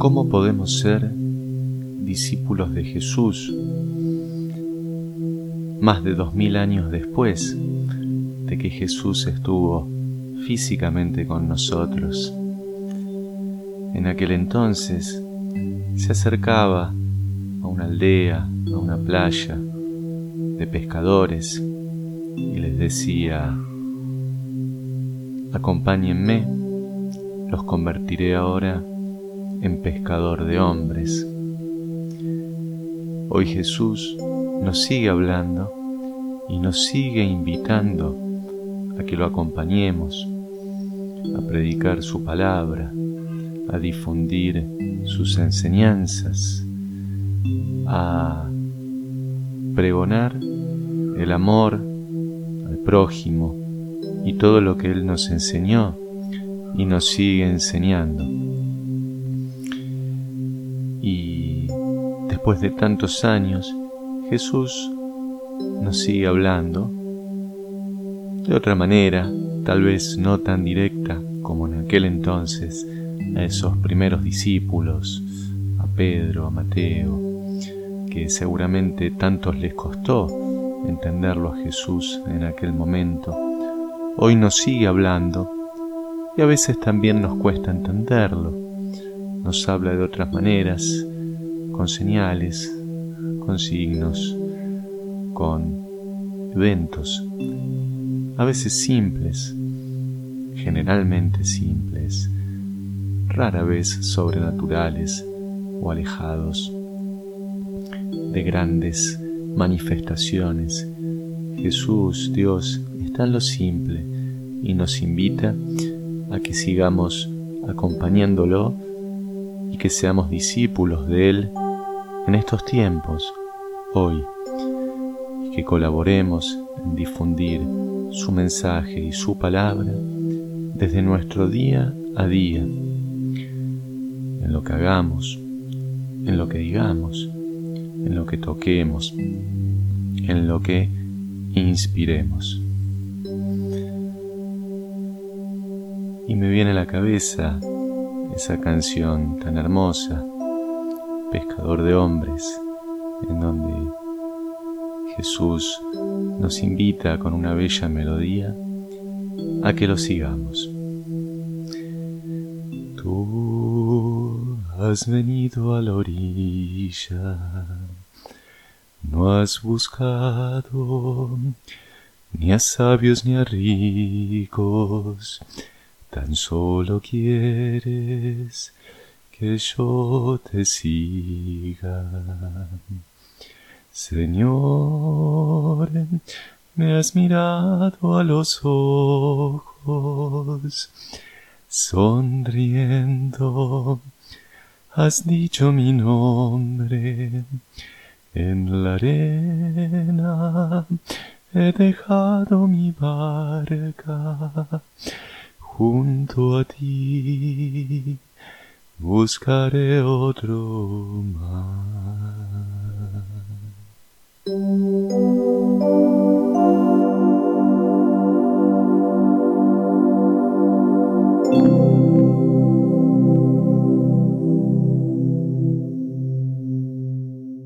¿Cómo podemos ser discípulos de Jesús más de dos mil años después de que Jesús estuvo físicamente con nosotros? En aquel entonces se acercaba a una aldea, a una playa de pescadores y les decía, acompáñenme, los convertiré ahora en pescador de hombres. Hoy Jesús nos sigue hablando y nos sigue invitando a que lo acompañemos, a predicar su palabra, a difundir sus enseñanzas, a pregonar el amor al prójimo y todo lo que Él nos enseñó y nos sigue enseñando. Y después de tantos años, Jesús nos sigue hablando de otra manera, tal vez no tan directa como en aquel entonces, a esos primeros discípulos, a Pedro, a Mateo, que seguramente tantos les costó entenderlo a Jesús en aquel momento, hoy nos sigue hablando y a veces también nos cuesta entenderlo. Nos habla de otras maneras, con señales, con signos, con eventos, a veces simples, generalmente simples, rara vez sobrenaturales o alejados de grandes manifestaciones. Jesús, Dios, está en lo simple y nos invita a que sigamos acompañándolo y que seamos discípulos de Él en estos tiempos, hoy, y que colaboremos en difundir su mensaje y su palabra desde nuestro día a día en lo que hagamos, en lo que digamos, en lo que toquemos, en lo que inspiremos. Y me viene a la cabeza esa canción tan hermosa, Pescador de Hombres, en donde Jesús nos invita con una bella melodía a que lo sigamos. has venido a la orilla, no has buscado ni a sabios ni a ricos, tan solo quieres que yo te siga. Señor, me has mirado a los ojos, sonriendo has dicho mi nombre en la arena. He dejado mi barca junto a ti buscaré otro mar.